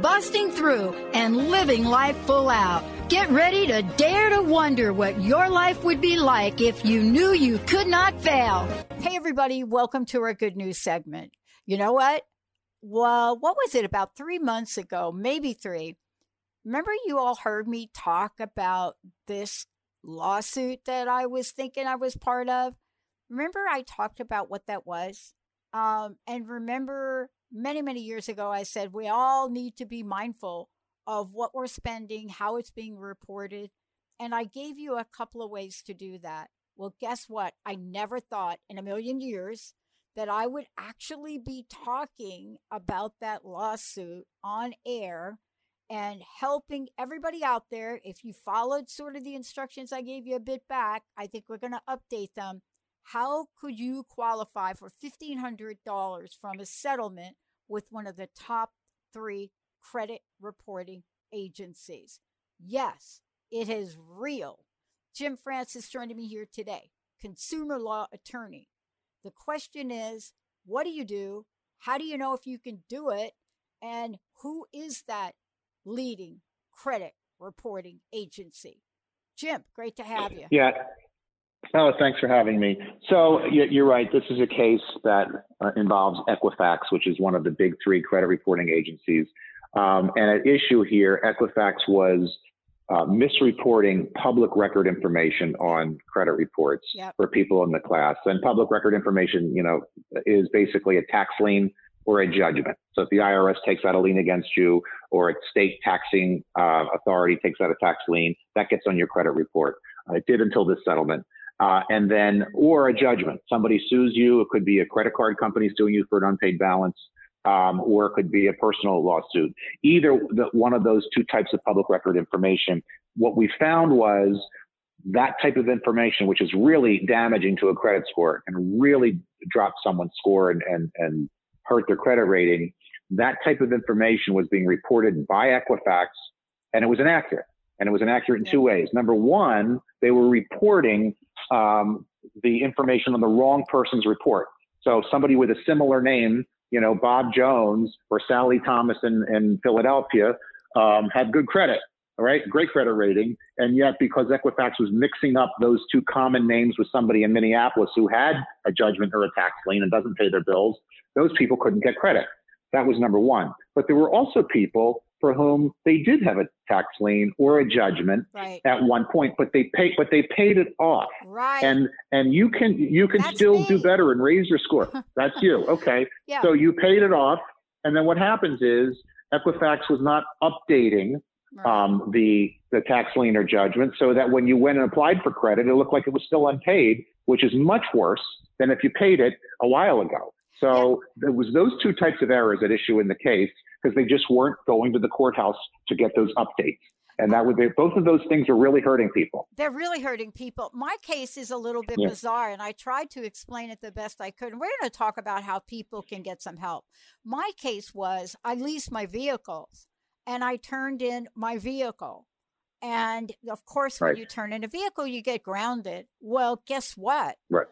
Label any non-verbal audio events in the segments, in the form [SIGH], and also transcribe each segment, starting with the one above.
busting through and living life full out. Get ready to dare to wonder what your life would be like if you knew you could not fail. Hey, everybody, welcome to our good news segment. You know what? Well, what was it about three months ago, maybe three? Remember, you all heard me talk about this lawsuit that I was thinking I was part of? Remember, I talked about what that was? Um, and remember many, many years ago, I said we all need to be mindful of what we're spending, how it's being reported. And I gave you a couple of ways to do that. Well, guess what? I never thought in a million years that I would actually be talking about that lawsuit on air and helping everybody out there. If you followed sort of the instructions I gave you a bit back, I think we're going to update them. How could you qualify for $1,500 from a settlement with one of the top three credit reporting agencies. Yes, it is real. Jim Francis joining me here today, consumer law attorney. The question is, what do you do? How do you know if you can do it? And who is that leading credit reporting agency? Jim, great to have you. Yeah, Oh, thanks for having me. So you're right. This is a case that uh, involves Equifax, which is one of the big three credit reporting agencies. Um, and at issue here, Equifax was uh, misreporting public record information on credit reports yep. for people in the class. And public record information, you know, is basically a tax lien or a judgment. So if the IRS takes out a lien against you, or a state taxing uh, authority takes out a tax lien, that gets on your credit report. Uh, it did until this settlement. Uh, and then, or a judgment. Somebody sues you. It could be a credit card company suing you for an unpaid balance, um, or it could be a personal lawsuit. Either the, one of those two types of public record information. What we found was that type of information, which is really damaging to a credit score and really drop someone's score and, and, and hurt their credit rating. That type of information was being reported by Equifax and it was inaccurate. And it was inaccurate in two ways. Number one, they were reporting um, the information on the wrong person's report. So somebody with a similar name, you know, Bob Jones or Sally Thomas in, in Philadelphia, um, had good credit, all right, great credit rating. And yet, because Equifax was mixing up those two common names with somebody in Minneapolis who had a judgment or a tax lien and doesn't pay their bills, those people couldn't get credit. That was number one. But there were also people for whom they did have a tax lien or a judgment right. at one point, but they paid but they paid it off. Right. And and you can you can That's still me. do better and raise your score. [LAUGHS] That's you. Okay. Yeah. So you paid it off, and then what happens is Equifax was not updating right. um, the the tax lien or judgment, so that when you went and applied for credit, it looked like it was still unpaid, which is much worse than if you paid it a while ago. So it was those two types of errors at issue in the case because they just weren't going to the courthouse to get those updates. And that would be both of those things are really hurting people. They're really hurting people. My case is a little bit yeah. bizarre, and I tried to explain it the best I could. And we're going to talk about how people can get some help. My case was I leased my vehicles and I turned in my vehicle. And of course, when right. you turn in a vehicle, you get grounded. Well, guess what? Right.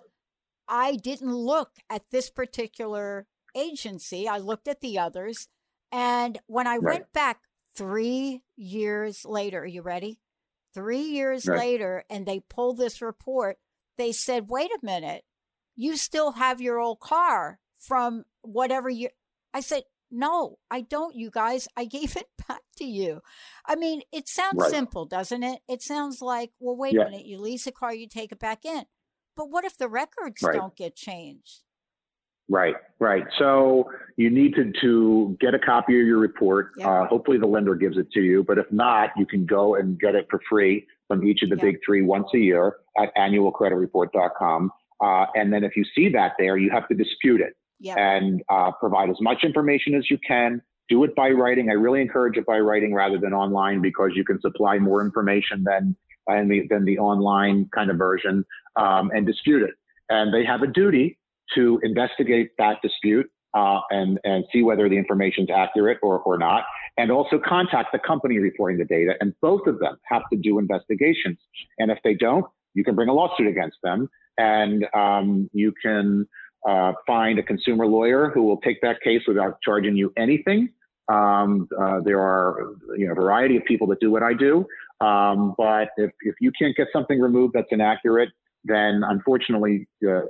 I didn't look at this particular agency. I looked at the others. And when I Right. went back three years later, are you ready? Three years Right. later, and they pulled this report, they said, wait a minute, you still have your old car from whatever you. I said, no, I don't, you guys. I gave it [LAUGHS] back to you. I mean, it sounds Right. simple, doesn't it? It sounds like, well, wait Yeah. a minute, you lease a car, you take it back in. But what if the records Right. don't get changed? Right, right. So you need to, to get a copy of your report. Yeah. Uh, hopefully the lender gives it to you, but if not, you can go and get it for free from each of the Yeah. big three once a year at annualcreditreport.com. Uh, and then if you see that there, you have to dispute it Yeah. and uh, provide as much information as you can do it by writing. I really encourage it by writing rather than online because you can supply more information than than the, than the online kind of version um, and dispute it. And they have a duty to investigate that dispute uh, and and see whether the information is accurate or, or not, and also contact the company reporting the data. And both of them have to do investigations. And if they don't, you can bring a lawsuit against them, and um, you can uh, find a consumer lawyer who will take that case without charging you anything. Um, uh, there are you know, a variety of people that do what I do. Um, but if, if you can't get something removed that's inaccurate, then unfortunately, uh,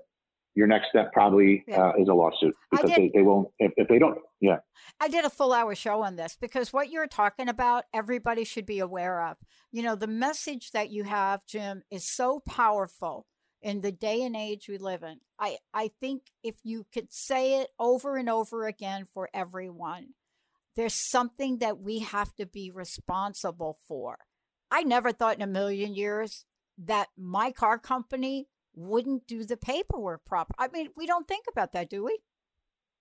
your next step probably yeah. uh, is a lawsuit because did, they, they won't, if, if they don't, yeah. I did a full hour show on this because what you're talking about, everybody should be aware of. You know, the message that you have, Jim, is so powerful in the day and age we live in. I, I think if you could say it over and over again for everyone, there's something that we have to be responsible for. I never thought in a million years that my car company wouldn't do the paperwork proper. I mean, we don't think about that, do we?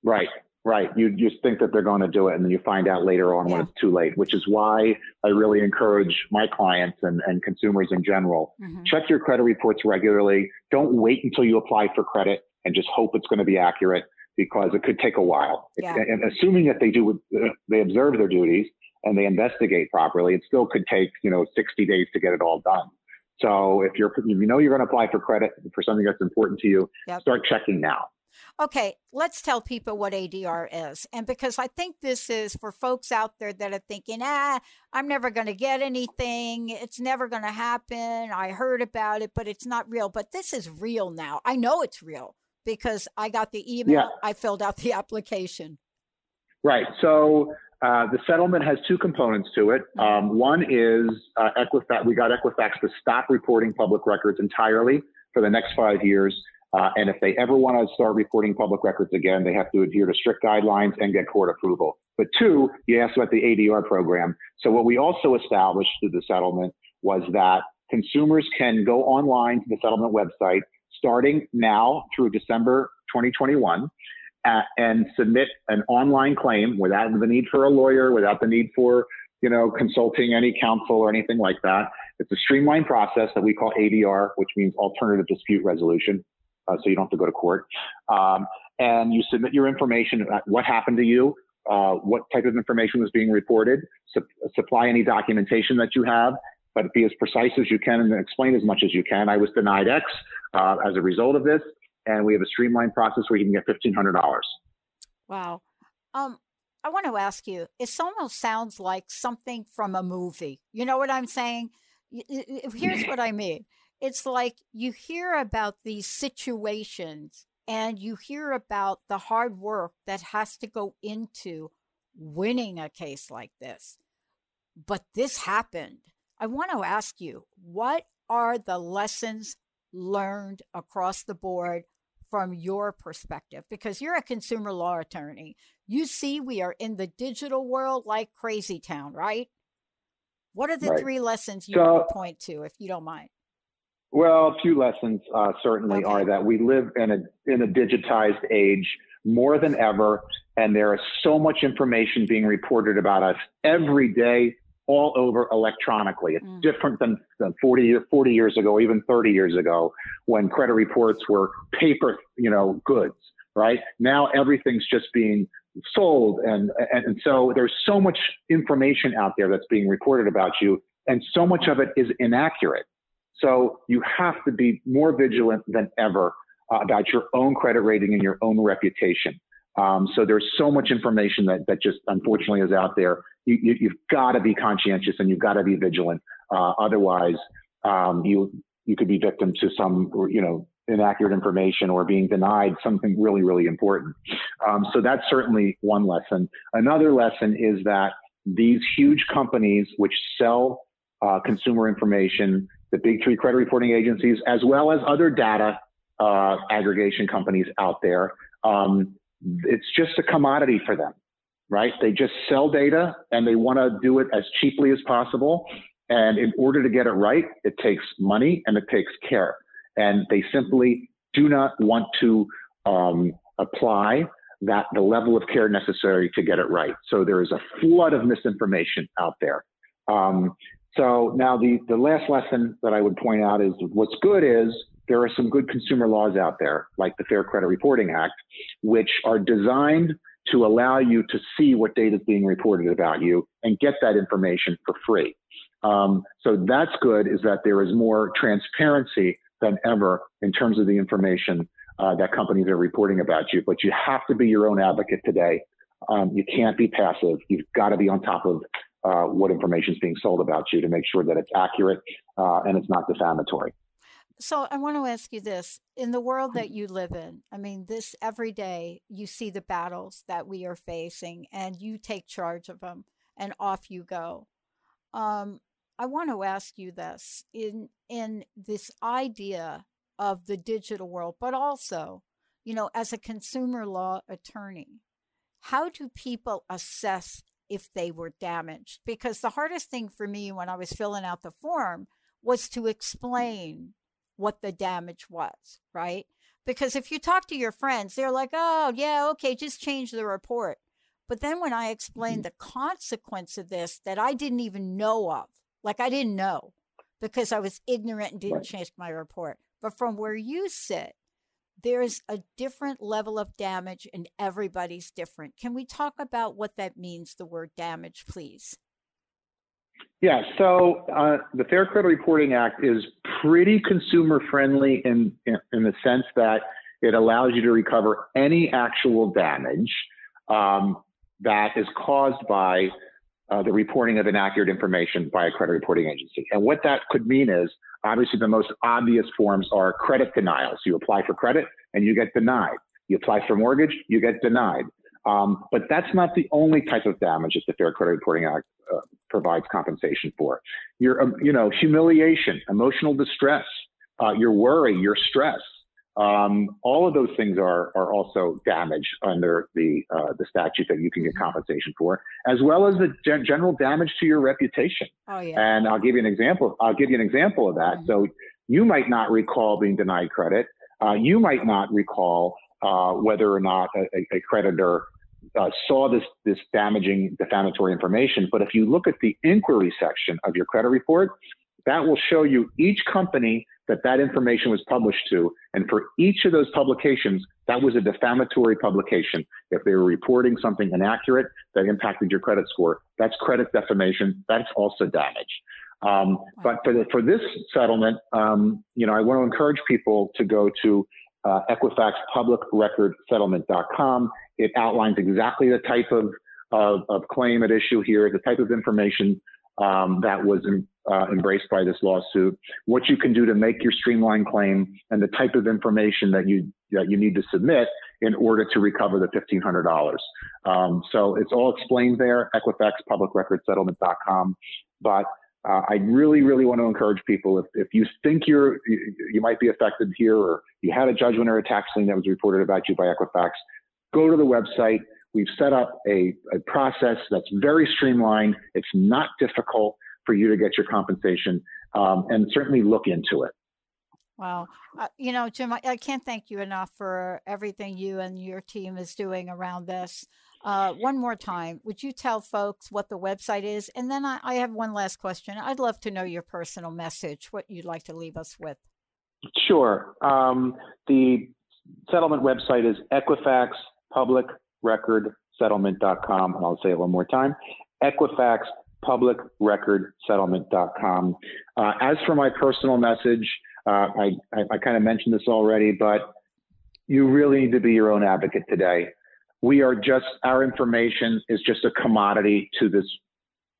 Right, right. You just think that they're going to do it, and then you find out later on yeah. when it's too late, which is why I really encourage my clients and, and consumers in general mm-hmm. check your credit reports regularly. Don't wait until you apply for credit and just hope it's going to be accurate because it could take a while. Yeah. And assuming that they do, they observe their duties and they investigate properly, it still could take, you know, 60 days to get it all done. So if you're, if you know you're going to apply for credit for something that's important to you, yep. start checking now. Okay, let's tell people what ADR is. And because I think this is for folks out there that are thinking, ah, I'm never going to get anything. It's never going to happen. I heard about it, but it's not real. But this is real now. I know it's real because I got the email, yeah. I filled out the [LAUGHS] application. Right. So uh, the settlement has two components to it. Um, one is uh, Equifax. We got Equifax to stop reporting public records entirely for the next five years. Uh, and if they ever want to start reporting public records again, they have to adhere to strict guidelines and get court approval. But two, you asked about the ADR program. So what we also established through the settlement was that consumers can go online to the settlement website starting now through December 2021 uh, and submit an online claim without the need for a lawyer, without the need for you know consulting any counsel or anything like that. It's a streamlined process that we call ADR, which means Alternative Dispute Resolution. Uh, so you don't have to go to court. Um, and you submit your information about what happened to you, uh, what type of information was being reported, su- supply any documentation that you have, but be as precise as you can and explain as much as you can. I was denied X uh, as a result of this, and we have a streamlined process where you can get fifteen hundred dollars. Wow. Um, I want to ask you. It almost sounds like something from a movie. You know what I'm saying? [LAUGHS] Here's what I mean. It's like you hear about these situations and you hear about the hard work that has to go into winning a case like this. But this happened I want to ask you what are the lessons learned across the board from your perspective? Because you're a consumer law attorney. You see, we are in the digital world like crazy town, right? What are the right. three lessons you so, point to, if you don't mind? Well, a few lessons uh, certainly okay. are that we live in a in a digitized age more than ever, and there is so much information being reported about us every day all over electronically. It's mm. different than, than 40, 40 years ago, even 30 years ago, when credit reports were paper, you know, goods, right? Now everything's just being sold. And, and, and so there's so much information out there that's being reported about you, and so much of it is inaccurate. So you have to be more vigilant than ever uh, about your own credit rating and your own reputation. Um, so there's so much information that, that just unfortunately is out there you, you, have got to be conscientious and you've got to be vigilant. Uh, otherwise, um, you you could be victim to some you know inaccurate information or being denied something really really important. Um, so that's certainly one lesson. Another lesson is that these huge companies which sell uh, consumer information, the big three credit reporting agencies, as well as other data uh, aggregation companies out there, um, it's just a commodity for them right? They just sell data and they want to do it as cheaply as possible. And in order to get it right, it takes money and it takes care. And they simply do not want to um, apply that the level of care necessary to get it right. So there is a flood of misinformation out there. Um, so now the, the last lesson that I would point out is what's good is there are some good consumer laws out there, like the Fair Credit Reporting Act, which are designed to allow you to see what data is being reported about you and get that information for free. Um, so that's good is that there is more transparency than ever in terms of the information uh, that companies are reporting about you. But you have to be your own advocate today. Um, you can't be passive. You've got to be on top of uh, what information is being sold about you to make sure that it's accurate uh, and it's not defamatory. So I want to ask you this in the world that you live in, I mean, this every day you see the battles that we are facing and you take charge of them and off you go. Um, I want to ask you this in in this idea of the digital world, but also, you know, as a consumer law attorney, how do people assess if they were damaged? Because the hardest thing for me when I was filling out the form was to explain what the damage was, right? Because if you talk to your friends, they're like, oh, yeah, okay, just change the report. But then when I explained mm-hmm. the consequence of this that I didn't even know of, like I didn't know because I was ignorant and didn't right. change my report. But from where you sit, there's a different level of damage and everybody's different. Can we talk about what that means, the word damage, please? Yeah, so uh, the Fair Credit Reporting Act is pretty consumer friendly in, in, in, the sense that it allows you to recover any actual damage um, that is caused by uh, the reporting of inaccurate information by a credit reporting agency. And what that could mean is obviously the most obvious forms are credit denials. You apply for credit and you get denied. You apply for mortgage, you get denied. Um, but that's not the only type of damage that the Fair Credit Reporting Act uh, provides compensation for. Your, um, you know, humiliation, emotional distress, uh, your worry, your stress. Um, all of those things are are also damage under the uh, the statute that you can get compensation for, as well as the gen- general damage to your reputation. Oh, yeah. And I'll give you an example. I'll give you an example of that. Mm-hmm. So you might not recall being denied credit. Uh, you might not recall uh, whether or not a, a creditor uh, saw this this damaging defamatory information. But if you look at the inquiry section of your credit report, that will show you each company that that information was published to, and for each of those publications, that was a defamatory publication. If they were reporting something inaccurate that impacted your credit score, that's credit defamation. That's also damage. Um, but for the, for this settlement, um, you know, I want to encourage people to go to uh, Equifax Public Record Settlement.com. It outlines exactly the type of, of, of, claim at issue here, the type of information um, that was uh, embraced by this lawsuit, what you can do to make your streamlined claim, and the type of information that you that you need to submit in order to recover the $1,500. Um, so it's all explained there, Equifax Public But uh, I really, really want to encourage people if, if you think you're you, you, might be affected here, or you had a judgment or a tax lien that was reported about you by Equifax, go to the website. We've set up a, a process that's very streamlined. It's not difficult for you to get your compensation, um, and certainly look into it. Wow. Uh, you know, Jim, I, I, can't thank you enough for everything you and your team is doing around this. Uh, one more time, would you tell folks what the website is? And then I, I, have one last question. I'd love to know your personal message, what you'd like to leave us with. Sure. Um, the settlement website is Equifax Public Record Settlement.com. And I'll say it one more time Equifax Public Record Settlement.com. Uh, as for my personal message, uh, I, I, I kind of mentioned this already, but you really need to be your own advocate today we are just, our information is just a commodity to this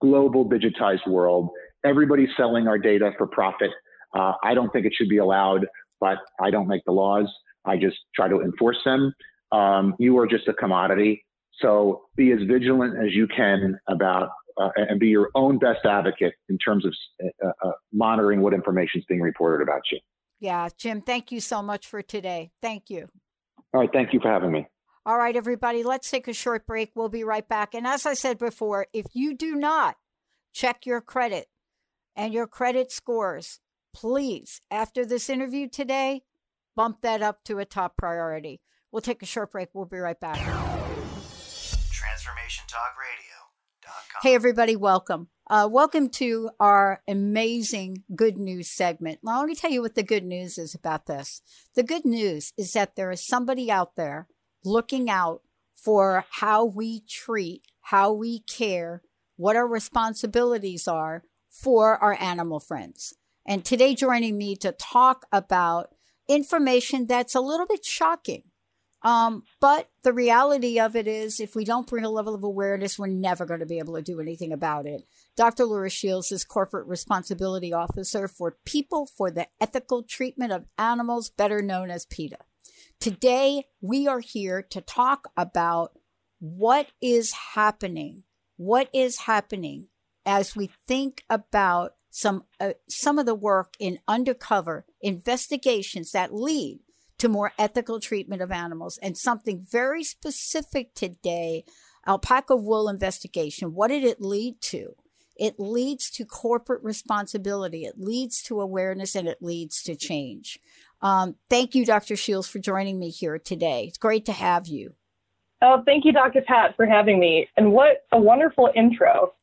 global digitized world. Everybody's selling our data for profit. Uh, I don't think it should be allowed, but I don't make the laws. I just try to enforce them. Um, you are just a commodity. So be as vigilant as you can about uh, and be your own best advocate in terms of uh, uh monitoring what information is being reported about you. Yeah, Jim, thank you so much for today. Thank you. All right, thank you for having me. All right, everybody, let's take a short break. We'll be right back. And as I said before, if you do not check your credit and your credit scores, please, after this interview today, bump that up to a top priority. We'll take a short break. We'll be right back. TransformationTalkRadio.com. Hey, everybody, welcome. Uh, welcome to our amazing good news segment. Now, let me tell you what the good news is about this. The good news is that there is somebody out there looking out for how we treat, how we care, what our responsibilities are for our animal friends. And today, joining me to talk about information that's a little bit shocking um, but the reality of it is, if we don't bring a level of awareness, we're never going to be able to do anything about it. Dr. Laura Shields is Corporate Responsibility Officer for People for the Ethical Treatment of Animals, better known as PETA. Today, we are here to talk about what is happening. What is happening as we think about some uh, some of the work in undercover investigations that lead to more ethical treatment of animals and something very specific today alpaca wool investigation. What did it lead to? It leads to corporate responsibility, it leads to awareness, and it leads to change. Um, thank you, Dr. Shields, for joining me here today. It's great to have you. Oh, thank you, Dr. Pat, for having me. And what a wonderful intro.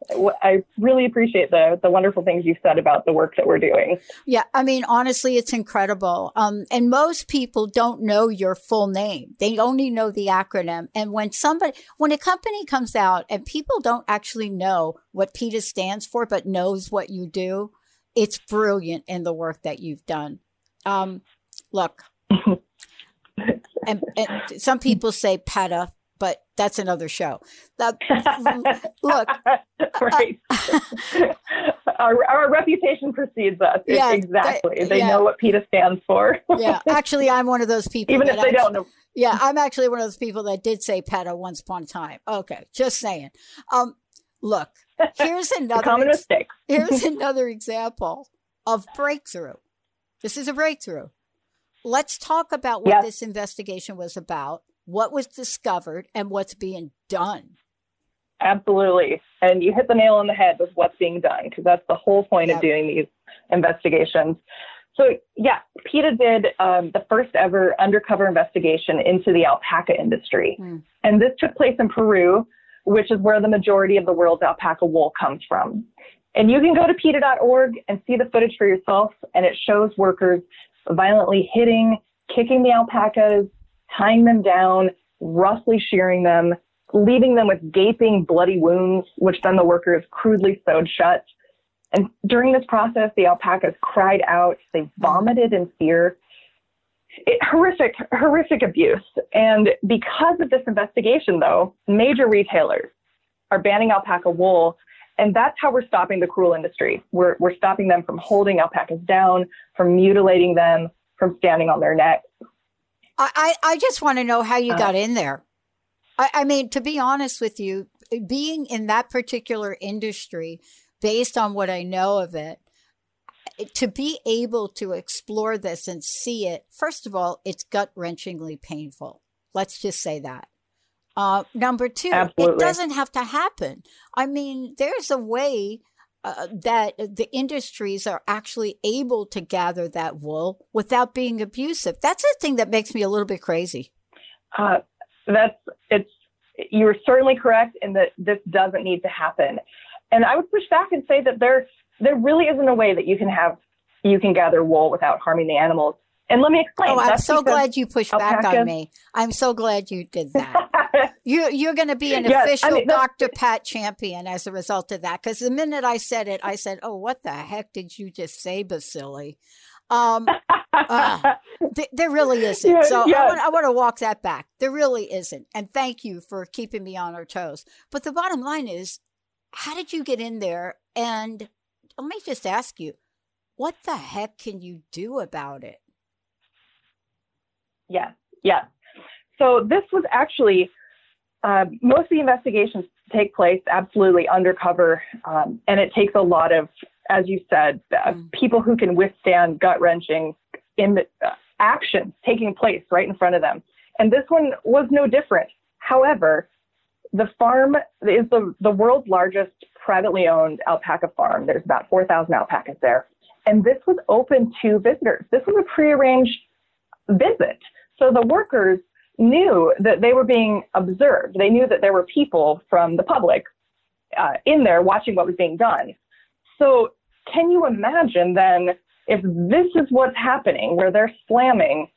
I really appreciate the, the wonderful things you've said about the work that we're doing. Yeah, I mean, honestly, it's incredible. Um, and most people don't know your full name. They only know the acronym. And when somebody, when a company comes out and people don't actually know what PETA stands for, but knows what you do, it's brilliant in the work that you've done. Um, look, [LAUGHS] and, and, some people say PETA, but that's another show. [LAUGHS] look, [LAUGHS] right. [LAUGHS] our, our reputation precedes us. Yeah, exactly. They, they yeah. know what PETA stands for. yeah, actually, I'm one of those people. Even if they actually, don't know. Yeah, I'm actually one of those people that did say PETA once upon a time. Okay, just saying. Um, look, here's another common mistake. here's another example of breakthrough. This is a breakthrough. Let's talk about what this investigation was about what was discovered and what's being done. Absolutely. And you hit the nail on the head with what's being done, because that's the whole point yep. of doing these investigations. So, yeah, PETA did um, the first ever undercover investigation into the alpaca industry. Mm. And this took place in Peru, which is where the majority of the world's alpaca wool comes from. And you can go to PETA.org and see the footage for yourself, and it shows workers violently hitting, kicking the alpacas, tying them down, roughly shearing them, leaving them with gaping, bloody wounds, which then the workers crudely sewed shut. And during this process, the alpacas cried out, they vomited in fear. It, horrific, horrific abuse. And because of this investigation, though, major retailers are banning alpaca wool. And that's how we're stopping the cruel industry. We're, we're stopping them from holding alpacas down, from mutilating them, from standing on their necks. I, I just want to know how you uh, got in there. I, I mean, to be honest with you, being in that particular industry, based on what I know of it, to be able to explore this and see it, first of all, it's gut wrenchingly painful. Let's just say that. Uh, number two, Absolutely. it doesn't have to happen. I mean, there's a way uh, that the industries are actually able to gather that wool without being abusive. That's the thing that makes me a little bit crazy. Uh, that's it's you're certainly correct in that this doesn't need to happen. And I would push back and say that there there really isn't a way that you can have you can gather wool without harming the animals. And let me explain. Oh, I'm That's so glad you pushed back on me. I'm so glad you did that. [LAUGHS] you, you're going to be an yes, official I mean, Dr. Pat champion as a result of that. Because the minute I said it, I said, "Oh, what the heck did you just say, Baccili?" Um, uh, [LAUGHS] th- there really isn't. Yeah, so. I, want, I want to walk that back. There really isn't. And thank you for keeping me on our toes. But the bottom line is, how did you get in there? And let me just ask you, what the heck can you do about it? Yes, yes. So this was actually uh, most of the investigations take place absolutely undercover, um, and it takes a lot of, as you said, uh, mm. people who can withstand gut wrenching in the, uh, actions taking place right in front of them. And this one was no different. However, the farm is the, the world's largest privately owned alpaca farm. There's about 4,000 alpacas there. And this was open to visitors. This was a prearranged visit. So the workers knew that they were being observed. They knew that there were people from the public uh, in there watching what was being done. So, can you imagine then if this is what's happening, where they're slamming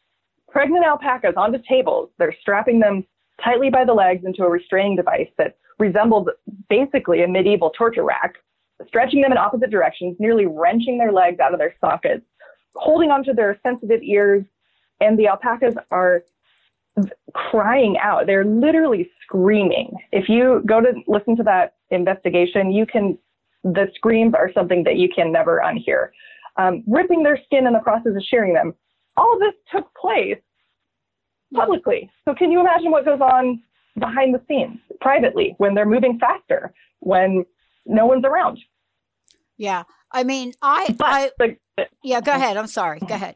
pregnant alpacas onto tables, they're strapping them tightly by the legs into a restraining device that resembled basically a medieval torture rack, stretching them in opposite directions, nearly wrenching their legs out of their sockets, holding onto their sensitive ears, and the alpacas are crying out. They're literally screaming. If you go to listen to that investigation, you can, the screams are something that you can never unhear. Um, ripping their skin in the process of shearing them. All of this took place publicly. So can you imagine what goes on behind the scenes, privately, when they're moving faster, when no one's around? Yeah. I mean, I, but I, the, yeah, go ahead. I'm sorry. Go ahead.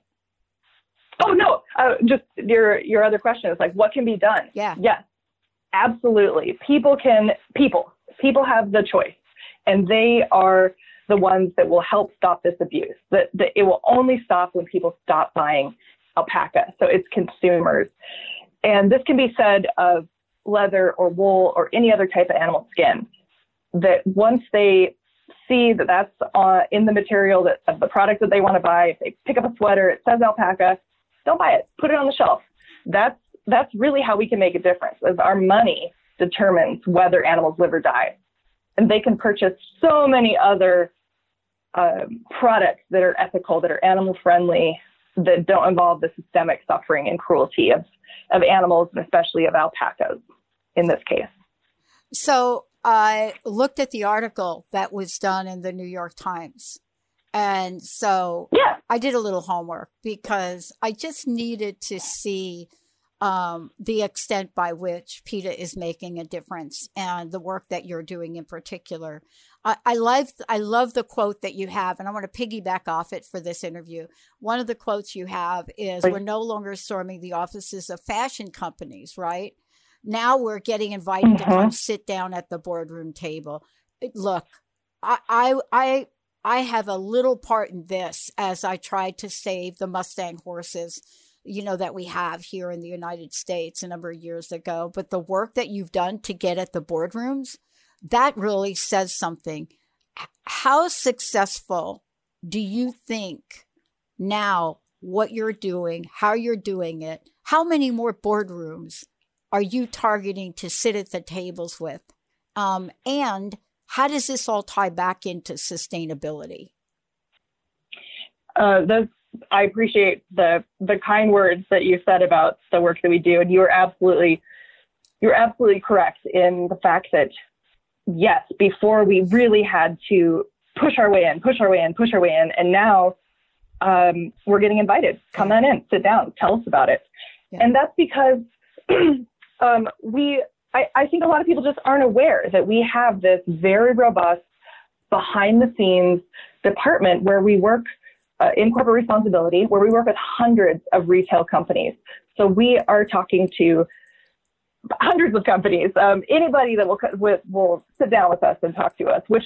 Oh no, uh, just your your other question is like, what can be done? Yeah. Yes, absolutely. People can. People. People have the choice, and they are the ones that will help stop this abuse. That, that it will only stop when people stop buying alpaca. So it's consumers, and this can be said of leather or wool or any other type of animal skin. That once they see that that's uh, in the material that of the product that they want to buy, if they pick up a sweater, it says alpaca, don't buy it. Put it on the shelf. That's that's really how we can make a difference. As our money determines whether animals live or die, and they can purchase so many other uh, products that are ethical, that are animal friendly, that don't involve the systemic suffering and cruelty of of animals, and especially of alpacas in this case. So I looked at the article that was done in the New York Times and so yeah. I did a little homework because I just needed to see um, the extent by which PETA is making a difference and the work that you're doing in particular. I, I love I love the quote that you have, and I want to piggyback off it for this interview. One of the quotes you have is, "We're no longer storming the offices of fashion companies, right? Now we're getting invited mm-hmm. to come sit down at the boardroom table." Look, I I, I I have a little part in this as I tried to save the Mustang horses, you know, that we have here in the United States a number of years ago. But the work that you've done to get at the boardrooms, that really says something. How successful do you think now what you're doing, how you're doing it, how many more boardrooms are you targeting to sit at the tables with? Um, and how does this all tie back into sustainability? Uh, that's, I appreciate the the kind words that you said about the work that we do, and you are absolutely you're absolutely correct in the fact that yes, before we really had to push our way in, push our way in, push our way in, and now um, we're getting invited. Come on in, sit down, tell us about it, yeah. and that's because [CLEARS THROAT] um, we I, I think a lot of people just aren't aware that we have this very robust behind the scenes department where we work uh, in corporate responsibility, where we work with hundreds of retail companies. So we are talking to hundreds of companies, um, anybody that will, will, will sit down with us and talk to us, which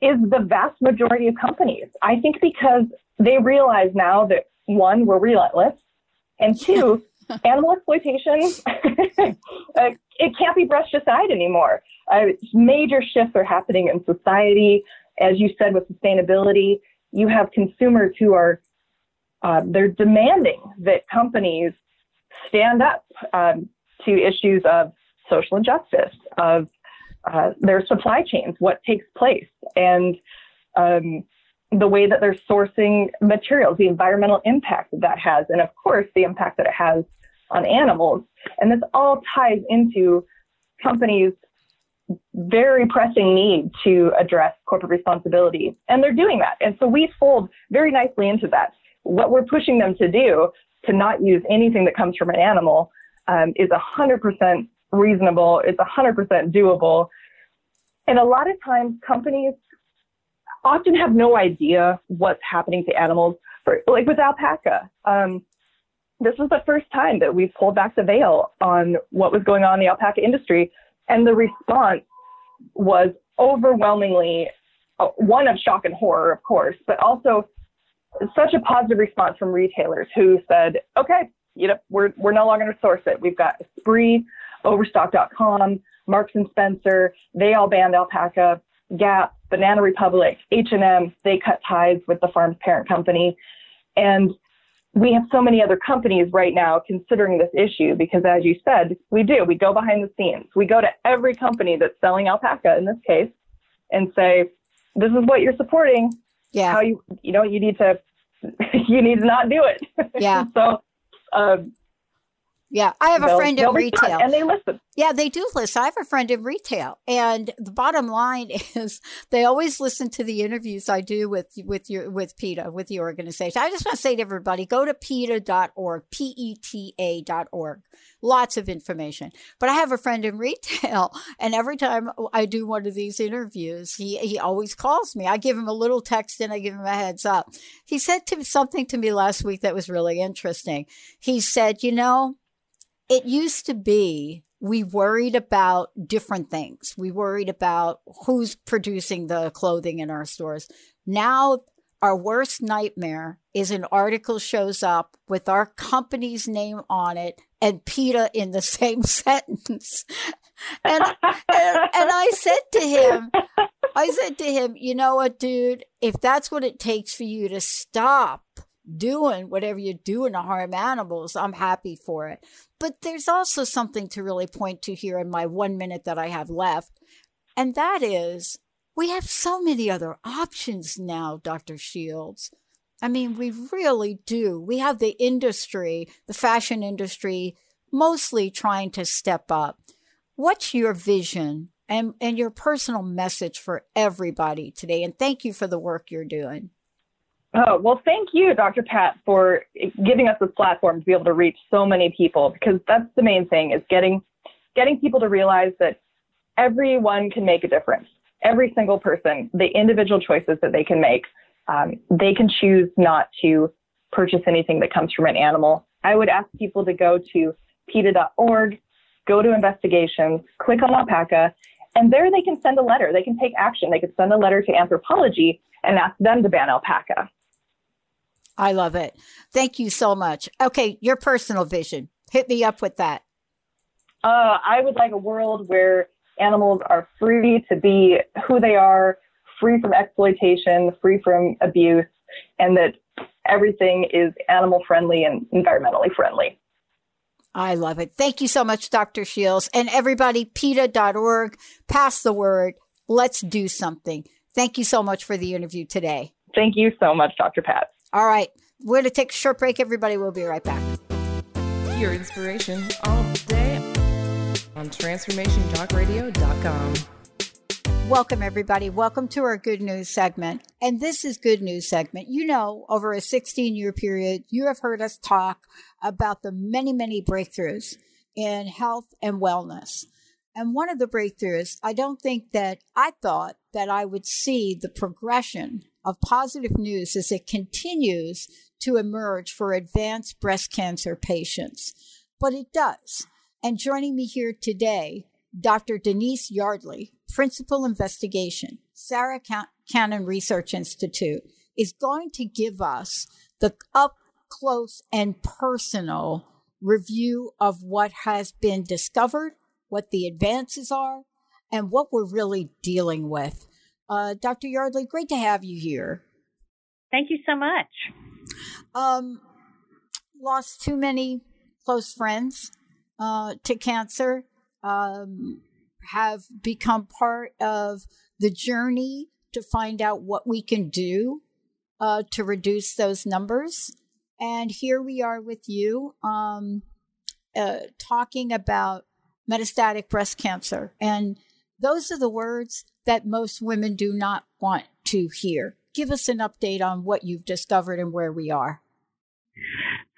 is the vast majority of companies. I think because they realize now that one, we're relentless, and two, [LAUGHS] animal exploitation, [LAUGHS] uh, it can't be brushed aside anymore. Uh, major shifts are happening in society. As you said, with sustainability, you have consumers who are uh, they're demanding that companies stand up um, to issues of social injustice, of uh, their supply chains, what takes place, and um, the way that they're sourcing materials, the environmental impact that that has, and of course, the impact that it has on animals. And this all ties into companies' very pressing need to address corporate responsibility. And they're doing that. And so we fold very nicely into that. What we're pushing them to do to not use anything that comes from an animal um, is 100% reasonable, it's 100% doable. And a lot of times companies often have no idea what's happening to animals. For, like with alpaca, um, this was the first time that we pulled back the veil on what was going on in the alpaca industry. And the response was overwhelmingly uh, one of shock and horror, of course, but also such a positive response from retailers who said, okay, you know, we're, we're no longer going to source it. We've got Esprit, Overstock.com, Marks and Spencer. They all banned alpaca. Gap, Banana Republic, H&M. They cut ties with the farm's parent company, and we have so many other companies right now considering this issue because, as you said, we do. We go behind the scenes. We go to every company that's selling alpaca in this case and say, "This is what you're supporting. Yeah. How you you know you need to [LAUGHS] you need to not do it." Yeah. [LAUGHS] so. Um, yeah, I have a friend in retail, and they listen. Yeah, they do listen. I have a friend in retail, and the bottom line [LAUGHS] is they always listen to the interviews I do with with your with PETA with the organization. I just want to say to everybody, go to PETA.org, p e t a dot org. Lots of information. But I have a friend in retail, [LAUGHS] and every time I do one of these interviews, he he always calls me. I give him a little text and I give him a heads up. He said to something to me last week that was really interesting. He said, "You know." It used to be we worried about different things. We worried about who's producing the clothing in our stores. Now, our worst nightmare is an article shows up with our company's name on it and PETA in the [LAUGHS] same sentence. And, and, and I said to him, I said to him, you know what, dude, if that's what it takes for you to stop doing whatever you're doing to harm animals, I'm happy for it. But there's also something to really point to here in my one minute that I have left. And that is we have so many other options now, Dr. Shields. I mean, we really do. We have the industry, the fashion industry, mostly trying to step up. What's your vision and, and your personal message for everybody today? And thank you for the work you're doing. Oh, well, thank you, Dr. Pat, for giving us this platform to be able to reach so many people because that's the main thing is getting getting people to realize that everyone can make a difference. Every single person, the individual choices that they can make, um, they can choose not to purchase anything that comes from an animal. I would ask people to go to PETA.org, go to investigations, click on alpaca, and there they can send a letter. They can take action. They can send a letter to Anthropologie and ask them to ban alpaca. I love it. Thank you so much. Okay, your personal vision. Hit me up with that. Uh, I would like a world where animals are free to be who they are, free from exploitation, free from abuse, and that everything is animal friendly and environmentally friendly. I love it. Thank you so much, Dr. Shields. And everybody, PETA.org, pass the word. Let's do something. Thank you so much for the interview today. Thank you so much, Dr. Pat. All right. We're going to take a short break, everybody. We'll be right back. Your inspiration all day on transformationtalkradio.com. Welcome, everybody. Welcome to our good news segment. And this is good news segment. You know, over a 16 year period, you have heard us talk about the many, many breakthroughs in health and wellness. And one of the breakthroughs, I don't think that I thought that I would see the progression of positive news as it continues to emerge for advanced breast cancer patients. But it does. And joining me here today, Dr. Denise Yardley, Principal Investigation, Sarah Cannon Research Institute, is going to give us the up close and personal review of what has been discovered, what the advances are, and what we're really dealing with. Uh, Dr. Yardley, great to have you here. Thank you so much. Um, lost too many close friends uh, to cancer. Um, have become part of the journey to find out what we can do uh, to reduce those numbers. And here we are with you um, uh, talking about metastatic breast cancer. And those are the words that most women do not want to hear. Give us an update on what you've discovered and where we are.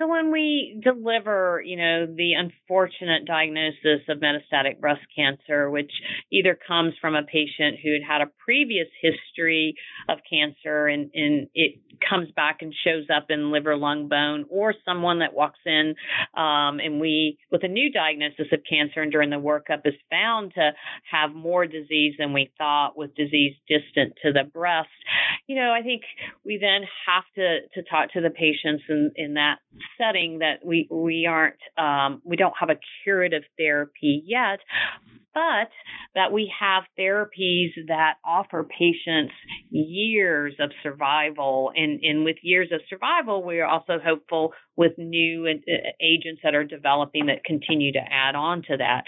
So when we deliver, you know, the unfortunate diagnosis of metastatic breast cancer, which either comes from a patient who had had a previous history of cancer and, and it comes back and shows up in liver, lung, bone, or someone that walks in um, and we, with a new diagnosis of cancer and during the workup is found to have more disease than we thought with disease distant to the breast, you know, I think we then have to to talk to the patients in in that setting that we we aren't um, we don't have a curative therapy yet, but that we have therapies that offer patients years of survival. And, and with years of survival, we're also hopeful with new uh, agents that are developing that continue to add on to that.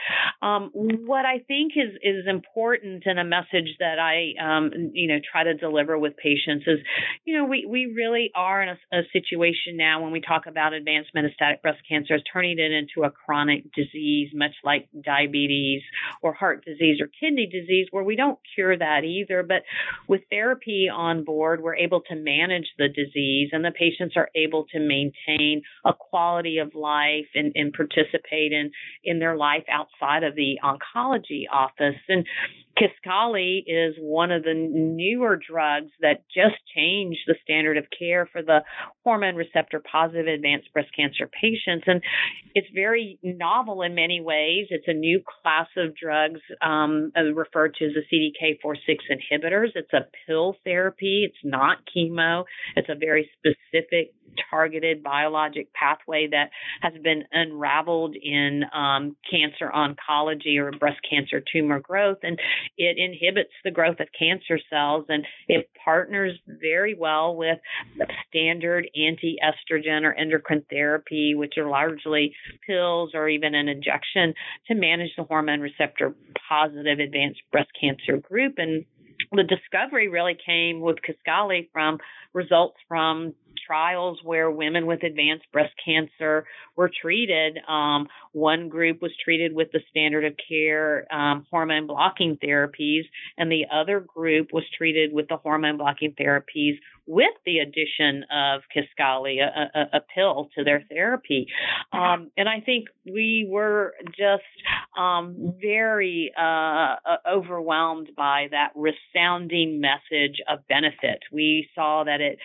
Um, what I think is is important and a message that I um, you know try to deliver with patients is, you know, we we really are in a, a situation now when we talk about advanced metastatic breast cancer is turning it into a chronic disease, much like diabetes or heart disease or kidney disease, where we don't cure that either. But with therapy on board, we're able to manage the disease and the patients are able to maintain a quality of life and, and participate in, in their life outside of the oncology office. And Kisqali is one of the newer drugs that just changed the standard of care for the hormone receptor positive advanced breast cancer patients. And it's very novel in many ways. It's a new class of drugs um, referred to as the CDK4-6 inhibitors. It's a pill therapy. It's not chemo. It's a very specific targeted biologic pathway that has been unraveled in um, cancer oncology or breast cancer tumor growth. And it inhibits the growth of cancer cells and it partners very well with standard anti estrogen or endocrine therapy, which are largely pills or even an injection to manage the hormone receptor positive advanced breast cancer group. And the discovery really came with Kisqali from results from trials where women with advanced breast cancer were treated. Um, one group was treated with the standard of care um, hormone blocking therapies, and the other group was treated with the hormone blocking therapies with the addition of Kisqali, a, a, a pill to their therapy. Um, and I think we were just um, very uh, overwhelmed by that resounding message of benefit. We saw that it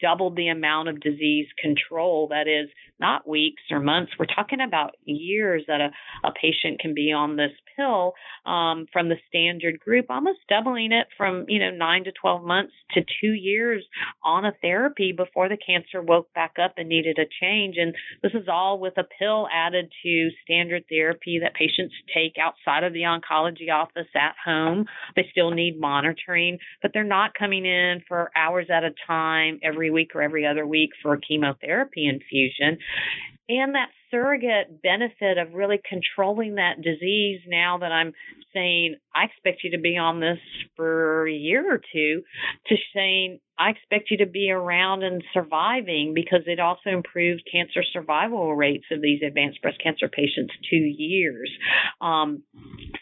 doubled the amount of disease control that is not weeks or months. We're talking about years that a, a patient can be on this pill um, from the standard group, almost doubling it from, you know, nine to 12 months to two years on a therapy before the cancer woke back up and needed a change. And this is all with a pill added to standard therapy that patients take outside of the oncology office at home. They still need monitoring, but they're not coming in for hours at a time every week or every other week for a chemotherapy infusion. And that surrogate benefit of really controlling that disease now that I'm saying, I expect you to be on this for a year or two, to saying, I expect you to be around and surviving because it also improved cancer survival rates of these advanced breast cancer patients two years. Um,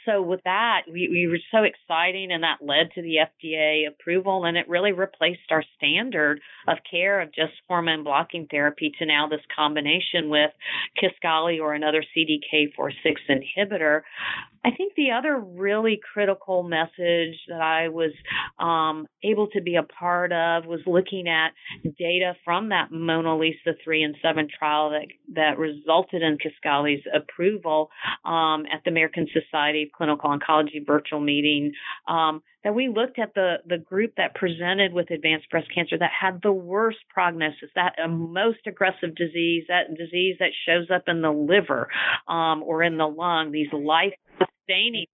so with that, we, we were so exciting, and that led to the FDA approval, and it really replaced our standard of care of just hormone blocking therapy to now this combination with Kisqali or another CDK4/6 inhibitor. I think the other really critical message that I was um, able to be a part of was looking at data from that MONALEESA 3 and 7 trial that, that resulted in Kisqali's approval um, at the American Society of Clinical Oncology virtual meeting. Um, that we looked at the, the group that presented with advanced breast cancer that had the worst prognosis, that uh, most aggressive disease, that disease that shows up in the liver um, or in the lung, these life sustaining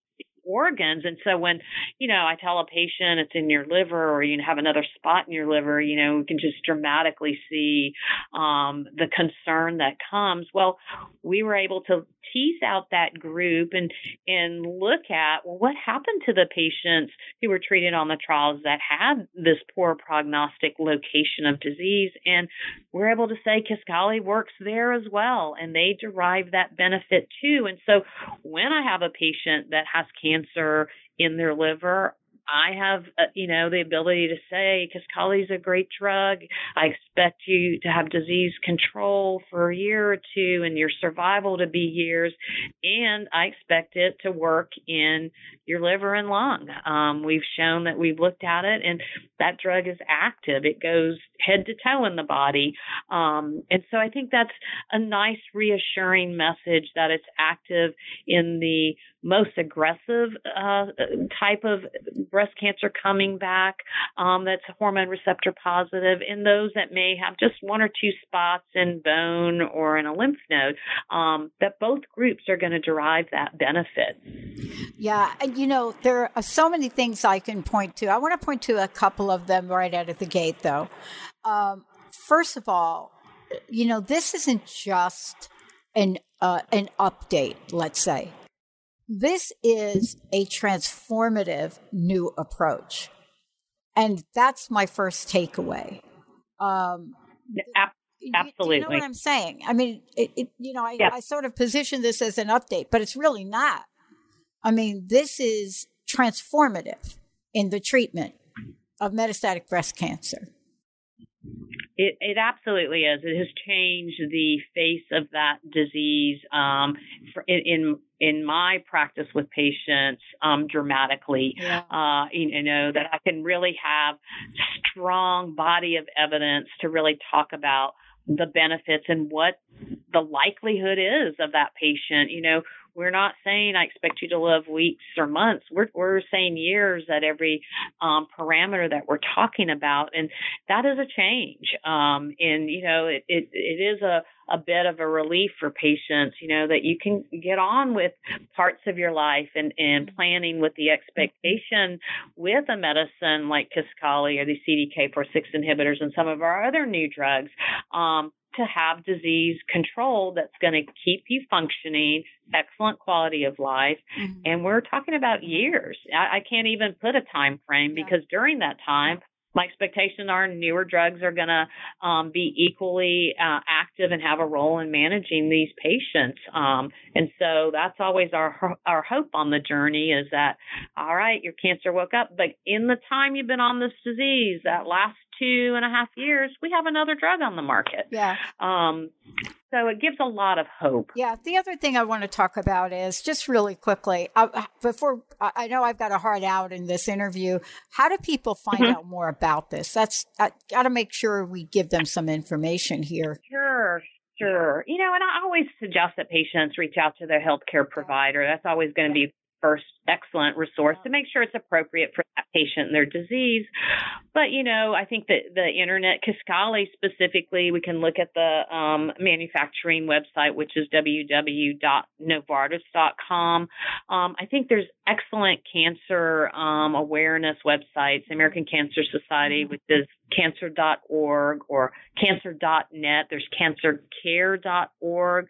organs. And so when, you know, I tell a patient it's in your liver or you have another spot in your liver, you know, we can just dramatically see um, the concern that comes. Well, we were able to tease out that group and and look at well, what happened to the patients who were treated on the trials that had this poor prognostic location of disease, and we're able to say Kisqali works there as well, and they derive that benefit too. And so when I have a patient that has cancer in their liver, I have, uh, you know, the ability to say, Kisqali is a great drug. I expect you to have disease control for a year or two and your survival to be years. And I expect it to work in your liver and lung. Um, we've shown that we've looked at it and that drug is active. It goes head to toe in the body. Um, and so I think that's a nice reassuring message that it's active in the most aggressive uh, type of breast cancer coming back um, that's hormone receptor positive, and those that may have just one or two spots in bone or in a lymph node, um, that both groups are going to derive that benefit. Yeah, and you know, there are so many things I can point to. I want to point to a couple of them right out of the gate, though. Um, first of all, you know, this isn't just an uh, an update. Let's say this is a transformative new approach, and that's my first takeaway. Um, Absolutely. You, know what I'm saying? I mean, it, it you know, I, yeah. I sort of position this as an update, but it's really not. I mean, this is transformative in the treatment of metastatic breast cancer. It, it absolutely is. It has changed the face of that disease um, in in my practice with patients um, dramatically. Yeah. Uh, you know that I can really have strong body of evidence to really talk about the benefits and what the likelihood is of that patient. You know, we're not saying I expect you to live weeks or months. We're we're saying years at every um, parameter that we're talking about, and that is a change. Um, and you know, it, it it is a a bit of a relief for patients. You know that you can get on with parts of your life and and planning with the expectation with a medicine like Kisqali or the CDK4/6 inhibitors and some of our other new drugs. Um, to have disease control that's going to keep you functioning, excellent quality of life. Mm-hmm. And we're talking about years. I, I, can't even put a time frame yeah. because during that time, my expectations are newer drugs are going to um, be equally uh, active and have a role in managing these patients. Um, and so that's always our our hope on the journey is that all right, your cancer woke up, but in the time you've been on this disease, that last two and a half years, we have another drug on the market. Yeah. Um, so it gives a lot of hope. Yeah. The other thing I want to talk about is just really quickly I, before I know I've got a hard out in this interview. How do people find mm-hmm. out more about this? That's I got to make sure we give them some information here. Sure. Sure. You know, and I always suggest that patients reach out to their healthcare provider. That's always going to be first excellent resource to make sure it's appropriate for that patient and their disease. But, you know, I think that the internet, Kisqali specifically, we can look at the um, manufacturing website, which is www.novartis.com. Um, I think there's excellent cancer um, awareness websites, American Cancer Society, which is cancer.org or cancer.net. There's cancercare.org.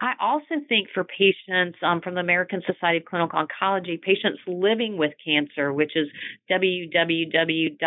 I also think for patients um, from the American Society of Clinical Oncology, patients living with cancer, which is www.plwc.org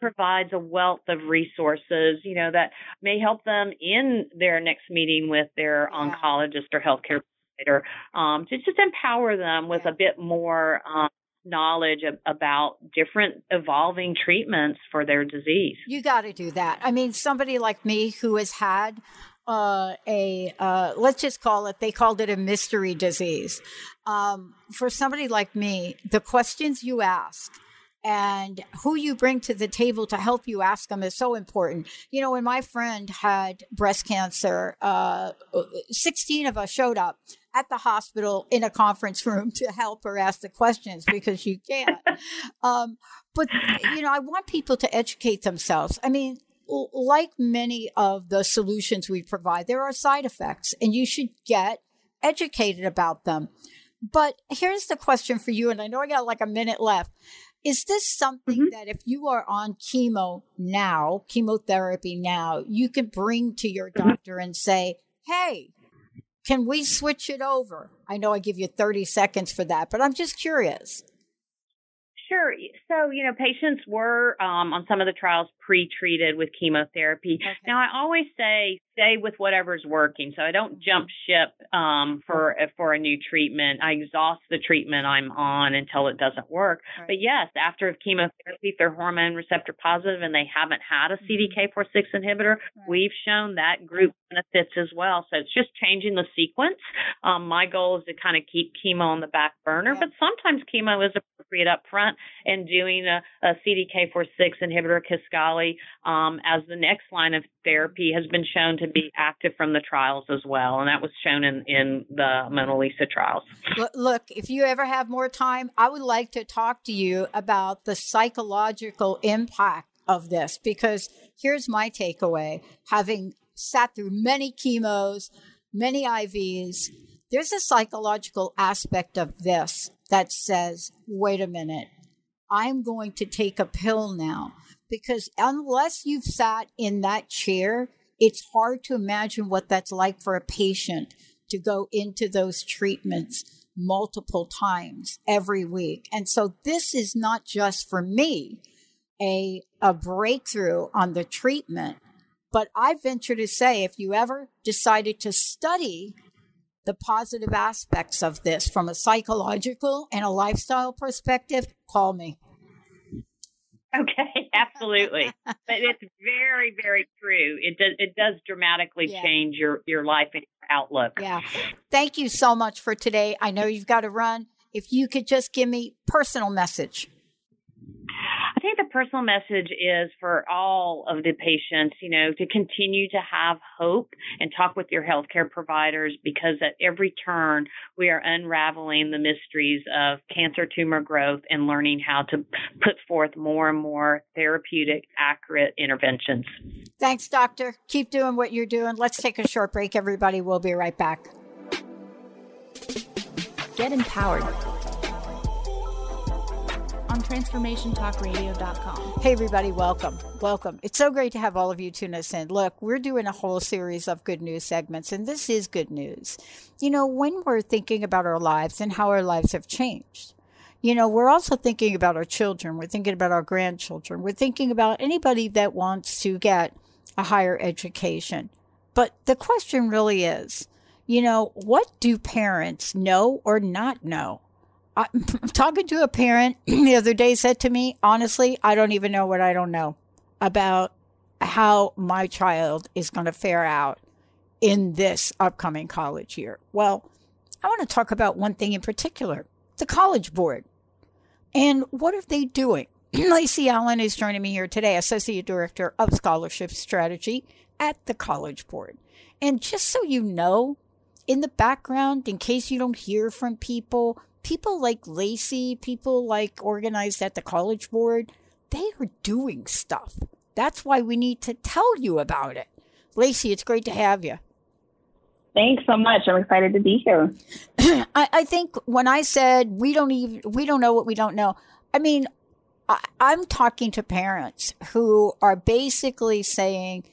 provides a wealth of resources, you know, that may help them in their next meeting with their oncologist or healthcare provider um, to just empower them with a bit more um, knowledge about different evolving treatments for their disease. You got to do that. I mean, somebody like me who has had uh, a uh, let's just call it they called it a mystery disease. Um, for somebody like me, the questions you ask and who you bring to the table to help you ask them is so important. You know, when my friend had breast cancer, uh, 16 of us showed up at the hospital in a conference room to help her ask the questions because you can't. um, but, you know, I want people to educate themselves. I mean, like many of the solutions we provide, there are side effects, and you should get educated about them. But here's the question for you, and I know I got like a minute left. Is this something mm-hmm. that if you are on chemo now, chemotherapy now, you could bring to your mm-hmm. doctor and say, hey, can we switch it over? I know I give you 30 seconds for that, but I'm just curious. Sure. So, you know, patients were um, on some of the trials pre-treated with chemotherapy. Okay. Now, I always say stay with whatever's working. So I don't jump ship um, for for a new treatment. I exhaust the treatment I'm on until it doesn't work. Right. But yes, after chemotherapy, if they're hormone receptor positive and they haven't had a mm-hmm. CDK4/6 inhibitor, right. we've shown that group benefits as well. So it's just changing the sequence. Um, my goal is to kind of keep chemo on the back burner, yeah. but sometimes chemo is appropriate up front and doing a, a CDK4/6 inhibitor, Kisqali, um, as the next line of therapy has been shown to be active from the trials as well, and that was shown in in the MONALEESA trials. Look, if you ever have more time, I would like to talk to you about the psychological impact of this because here's my takeaway: having sat through many chemos, many IVs there's a psychological aspect of this that says, wait a minute, I'm going to take a pill now. Because unless you've sat in that chair, it's hard to imagine what that's like for a patient to go into those treatments multiple times every week. And so this is not just for me a, a breakthrough on the treatment, but I venture to say if you ever decided to study the positive aspects of this from a psychological and a lifestyle perspective, call me. Okay, [LAUGHS] absolutely. but it's very, very true. It does it does dramatically yeah. change your your life and your outlook. Yeah. Thank you so much for today. I know you've got to run. If you could just give me personal message think the personal message is for all of the patients, you know, to continue to have hope and talk with your healthcare providers because at every turn we are unraveling the mysteries of cancer tumor growth and learning how to put forth more and more therapeutic, accurate interventions. Thanks, doctor. Keep doing what you're doing. Let's take a short break, everybody. We'll be right back. Get empowered on transformationtalkradio.com. Hey, everybody, welcome. Welcome. It's so great to have all of you tune us in. Look, we're doing a whole series of good news segments, and this is good news. You know, when we're thinking about our lives and how our lives have changed, you know, we're also thinking about our children, we're thinking about our grandchildren, we're thinking about anybody that wants to get a higher education. But the question really is, you know, what do parents know or not know I, [LAUGHS] talking to a parent [CLEARS THROAT] the other day said to me, honestly, I don't even know what I don't know about how my child is going to fare out in this upcoming college year. Well, I want to talk about one thing in particular the College Board. And what are they doing? [CLEARS THROAT] Lacey Allen is joining me here today, Associate Director of Scholarship Strategy at the College Board. And just so you know, in the background, in case you don't hear from people, people like Lacey, people like organized at the College Board, they are doing stuff. That's why we need to tell you about it. Lacey, it's great to have you. Thanks so much. I'm excited to be here. [CLEARS THROAT] I, I, think when I said we don't even we don't know what we don't know, I mean I, I'm talking to parents who are basically saying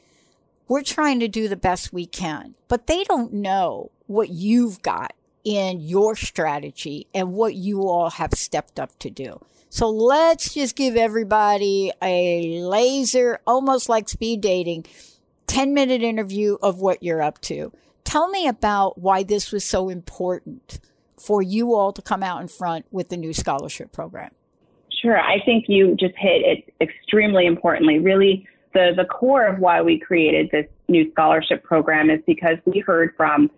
we're trying to do the best we can, but they don't know what you've got in your strategy and what you all have stepped up to do. So let's just give everybody a laser, almost like speed dating, 10 minute interview of what you're up to. Tell me about why this was so important for you all to come out in front with the new scholarship program. Sure. I think you just hit it extremely importantly. Really, the, the core of why we created this new scholarship program is because we heard from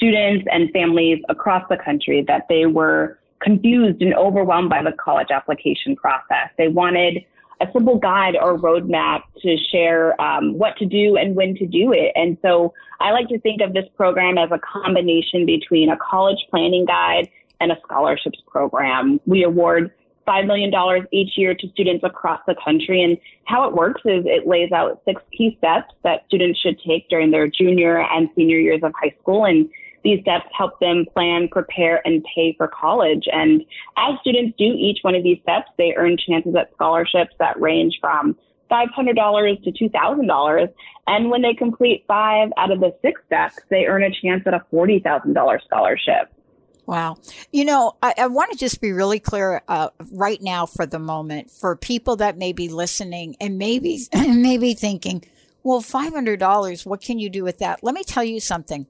students and families across the country that they were confused and overwhelmed by the college application process. They wanted a simple guide or roadmap to share um, what to do and when to do it. And so I like to think of this program as a combination between a college planning guide and a scholarships program. We award $5 million each year to students across the country. And how it works is it lays out six key steps that students should take during their junior and senior years of high school. And these steps help them plan, prepare, and pay for college. And as students do each one of these steps, they earn chances at scholarships that range from $500 to $2,000. And when they complete five out of the six steps, they earn a chance at a $40,000 scholarship. Wow. You know, I, I, want to just be really clear uh, right now for the moment for people that may be listening and maybe, [CLEARS THROAT] maybe thinking, well, $500, what can you do with that? Let me tell you something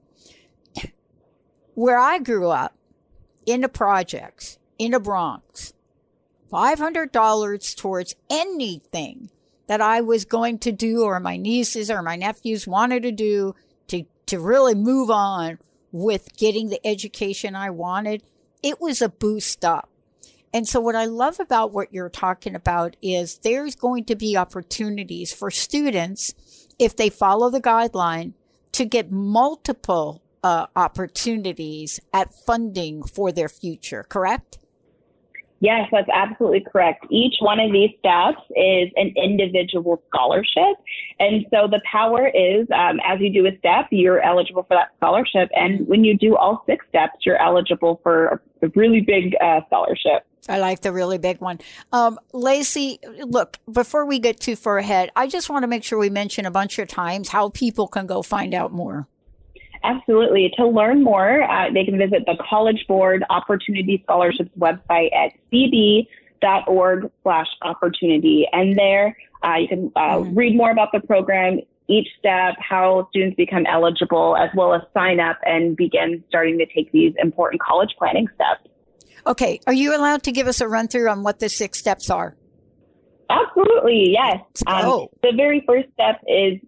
where I grew up in the projects in the Bronx, $500 towards anything that I was going to do or my nieces or my nephews wanted to do to, to really move on with getting the education I wanted, it was a boost up. And so what I love about what you're talking about is there's going to be opportunities for students if they follow the guideline to get multiple uh, opportunities at funding for their future, correct? Yes, that's absolutely correct. Each one of these steps is an individual scholarship. And so the power is um, as you do a step, you're eligible for that scholarship. And when you do all six steps, you're eligible for a really big uh, scholarship. I like the really big one. Um, Lacey, look, before we get too far ahead, I just want to make sure we mention a bunch of times how people can go find out more. Absolutely. To learn more, uh, they can visit the College Board Opportunity Scholarships website at cb.org slash opportunity. And there uh, you can uh, mm-hmm. read more about the program, each step, how students become eligible, as well as sign up and begin starting to take these important college planning steps. Okay. Are you allowed to give us a run through on what the six steps are? Absolutely, yes. Um, the very first step is is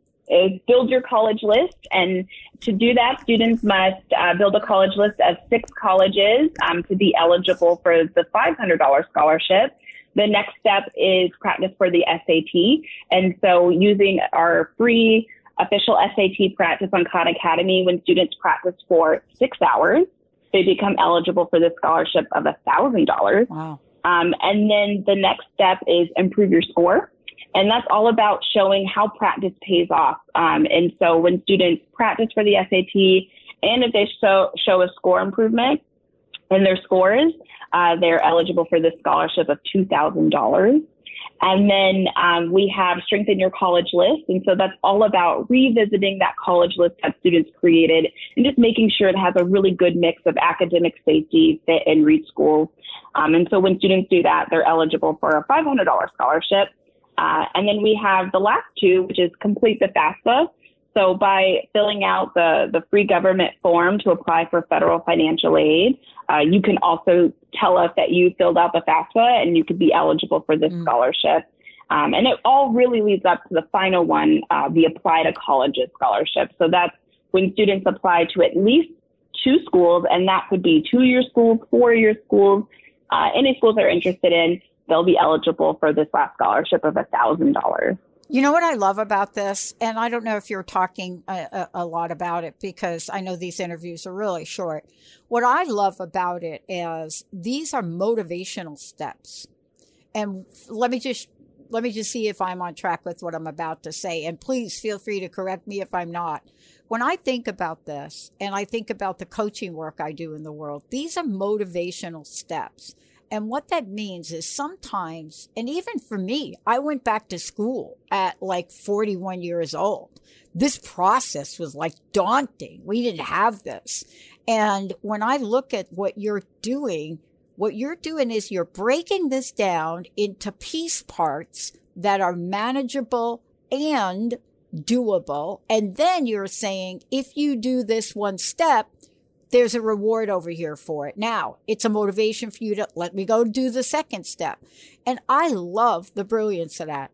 build your college list. And to do that, students must uh, build a college list of six colleges um, to be eligible for the $500 scholarship. The next step is practice for the SAT. And so using our free official SAT practice on Khan Academy, when students practice for six hours, they become eligible for the scholarship of $1,000. Wow. Um, and then the next step is improve your score. And that's all about showing how practice pays off. Um, and so when students practice for the SAT and if they show, show a score improvement in their scores, uh, they're eligible for the scholarship of $2,000. And then um, we have strengthen your college list. And so that's all about revisiting that college list that students created and just making sure it has a really good mix of academic safety, fit, and read schools. Um, and so when students do that, they're eligible for a $500 scholarship. Uh, and then we have the last two, which is complete the FAFSA. So by filling out the, the free government form to apply for federal financial aid, uh, you can also tell us that you filled out the FAFSA and you could be eligible for this mm. scholarship. Um, and it all really leads up to the final one, uh, the Apply to Colleges scholarship. So that's when students apply to at least two schools, and that could be two-year schools, four-year schools, uh, any schools they're interested in they'll be eligible for this last scholarship of $1,000. You know what I love about this? And I don't know if you're talking a, a, a, lot about it because I know these interviews are really short. What I love about it is these are motivational steps. And let me just let me just see if I'm on track with what I'm about to say. And please feel free to correct me if I'm not. When I think about this and I think about the coaching work I do in the world, these are motivational steps. And what that means is sometimes, and even for me, I went back to school at like 41 years old. This process was like daunting. We didn't have this. And when I look at what you're doing, what you're doing is you're breaking this down into piece parts that are manageable and doable. And then you're saying, if you do this one step, there's a reward over here for it. Now it's a motivation for you to let me go do the second step. And I love the brilliance of that.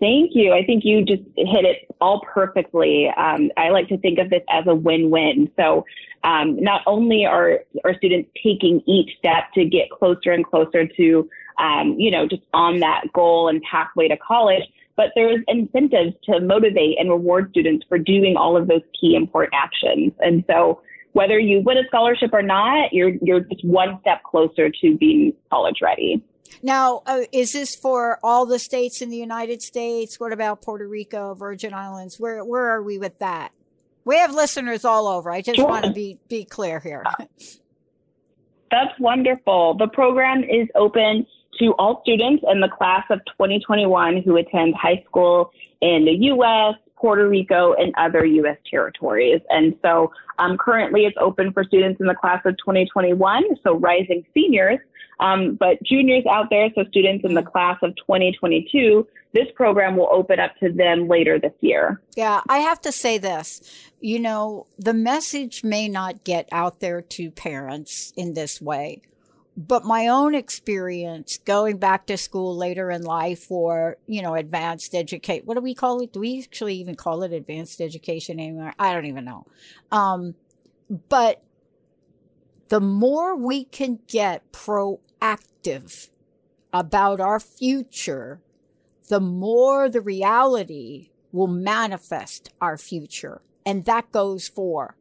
Thank you. I think you just hit it all perfectly. Um, I like to think of this as a win-win. So um, not only are are students taking each step to get closer and closer to, um, you know, just on that goal and pathway to college, but there's incentives to motivate and reward students for doing all of those key important actions. And so whether you win a scholarship or not, you're you're just one step closer to being college ready. Now, uh, is this for all the states in the United States? What about Puerto Rico, Virgin Islands? Where where are we with that? We have listeners all over. I just sure. want to be be clear here. That's wonderful. The program is open to all students in the class of 2021 who attend high school in the U.S., Puerto Rico, and other U.S. territories. And so um, currently it's open for students in the class of 2021, so rising seniors. Um, but juniors out there, so students in the class of 2022, this program will open up to them later this year. Yeah, I have to say this. You know, the message may not get out there to parents in this way, but my own experience going back to school later in life or you know advanced educate what do we call it? Do we actually even call it advanced education anymore? I don't even know. Um, but the more we can get proactive about our future, the more the reality will manifest our future. And that goes for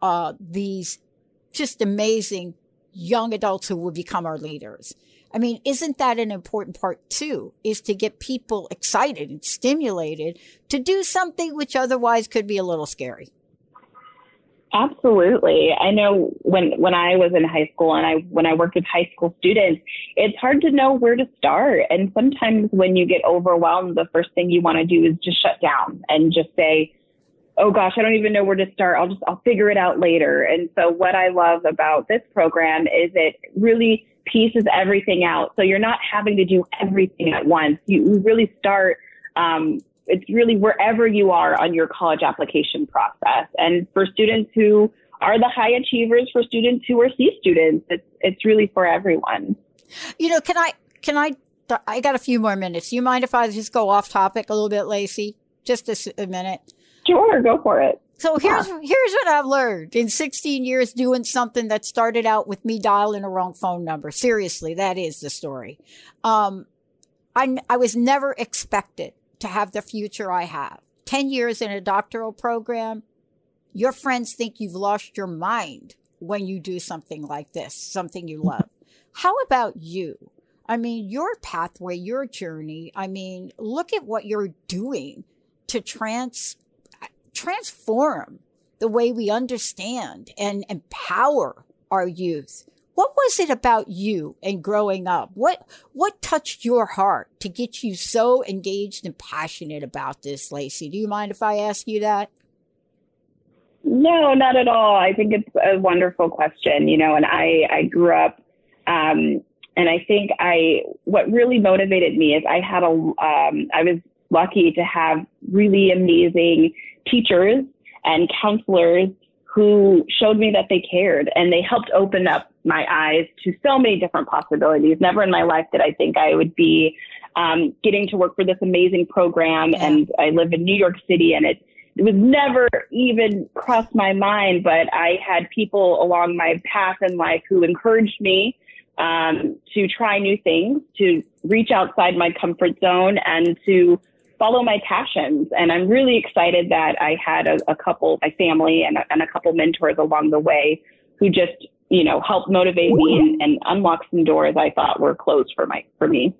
uh, these just amazing young adults who will become our leaders. I mean, isn't that an important part too? Is to get people excited and stimulated to do something which otherwise could be a little scary. Absolutely. I know when when I was in high school and I when I worked with high school students, it's hard to know where to start. And sometimes when you get overwhelmed, the first thing you want to do is just shut down and just say, "Oh gosh, I don't even know where to start. I'll just I'll figure it out later." And so what I love about this program is it really pieces everything out. So you're not having to do everything at once. You really start um, it's really wherever you are on your college application process. And for students who are the high achievers, for students who are C students, it's it's really for everyone. You know, can I can I I got a few more minutes. Do you mind if I just go off topic a little bit, Lacey? Just a, a minute. Sure, go for it. So here's yeah. here's what I've learned in 16 years doing something that started out with me dialing a wrong phone number. Seriously, that is the story. Um, I I was never expected to have the future I have. 10 years in a doctoral program, your friends think you've lost your mind when you do something like this, something you love. How about you? I mean, your pathway, your journey, I mean, look at what you're doing to trans transform the way we understand and empower our youth what was it about you and growing up? What what touched your heart to get you so engaged and passionate about this, Lacey? Do you mind if I ask you that? No, not at all. I think it's a wonderful question, you know, and I I grew up um, and I think I what really motivated me is I had a um, I was lucky to have really amazing teachers and counselors who showed me that they cared and they helped open up my eyes to so many different possibilities. Never in my life did I think I would be um, getting to work for this amazing program. Yeah. And I live in New York City and it, it was never even crossed my mind, but I had people along my path in life who encouraged me um, to try new things, to reach outside my comfort zone and to follow my passions. And I'm really excited that I had a, a couple, my family and a, and a couple mentors along the way who just, you know, helped motivate me and, and unlock some doors I thought were closed for my, for me.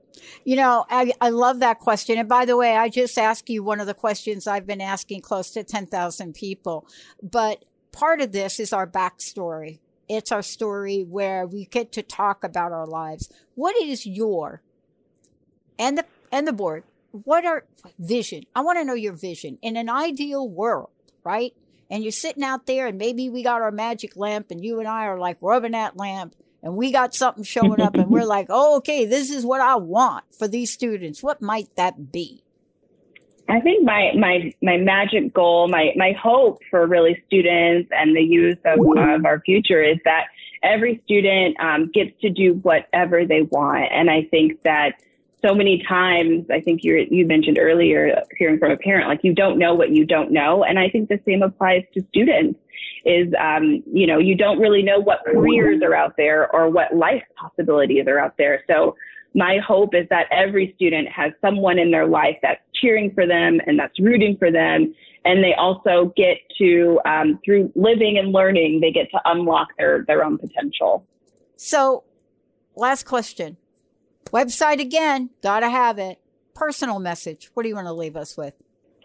You know, I, I love that question. And by the way, I just asked you one of the questions I've been asking close to 10,000 people. But part of this is our backstory. It's our story where we get to talk about our lives. What is your and the and the board what are vision? I want to know your vision in an ideal world, right? And you're sitting out there, and maybe we got our magic lamp, and you and I are like rubbing that lamp, and we got something showing up, and we're [LAUGHS] like, oh, okay, this is what I want for these students. What might that be? I think my my my magic goal, my my hope for really students and the youth of, of our future is that every student um, gets to do whatever they want, and I think that so many times, I think you you mentioned earlier, hearing from a parent, like you don't know what you don't know, and I think the same applies to students. Is um, you know you don't really know what careers are out there or what life possibilities are out there. So my hope is that every student has someone in their life that's cheering for them and that's rooting for them, and they also get to um, through living and learning, they get to unlock their their own potential. So, last question Website again, gotta have it. Personal message. What do you want to leave us with?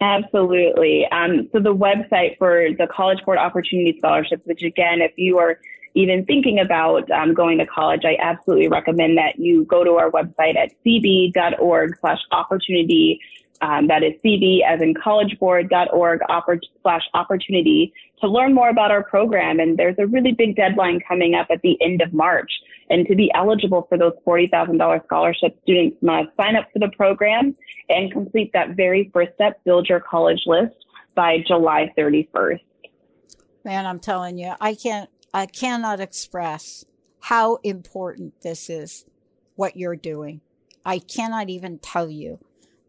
Absolutely. Um, so the website for the College Board Opportunity Scholarships, which again, if you are even thinking about um, going to college, I absolutely recommend that you go to our website at cb.org slash opportunity. Um, that is cb as in collegeboard.org slash opportunity to learn more about our program. And there's a really big deadline coming up at the end of March. And to be eligible for those $40,000 scholarships, students must sign up for the program and complete that very first step, build your college list by July 31st. Man, I'm telling you, I can't, I cannot express how important this is, what you're doing. I cannot even tell you.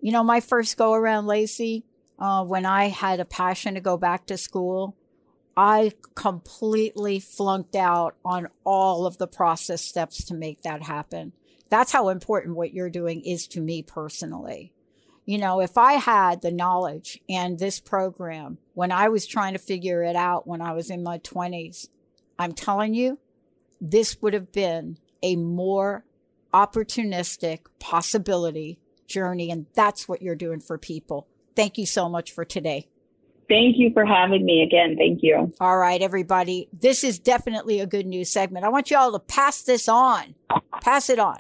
You know, my first go around, Lacey, uh, when I had a passion to go back to school, I completely flunked out on all of the process steps to make that happen. That's how important what you're doing is to me personally. You know, if I had the knowledge and this program when I was trying to figure it out when I was in my 20s, I'm telling you, this would have been a more opportunistic possibility journey. And that's what you're doing for people. Thank you so much for today. Thank you for having me again. Thank you. All right, everybody. This is definitely a good news segment. I want you all to pass this on. Pass it on.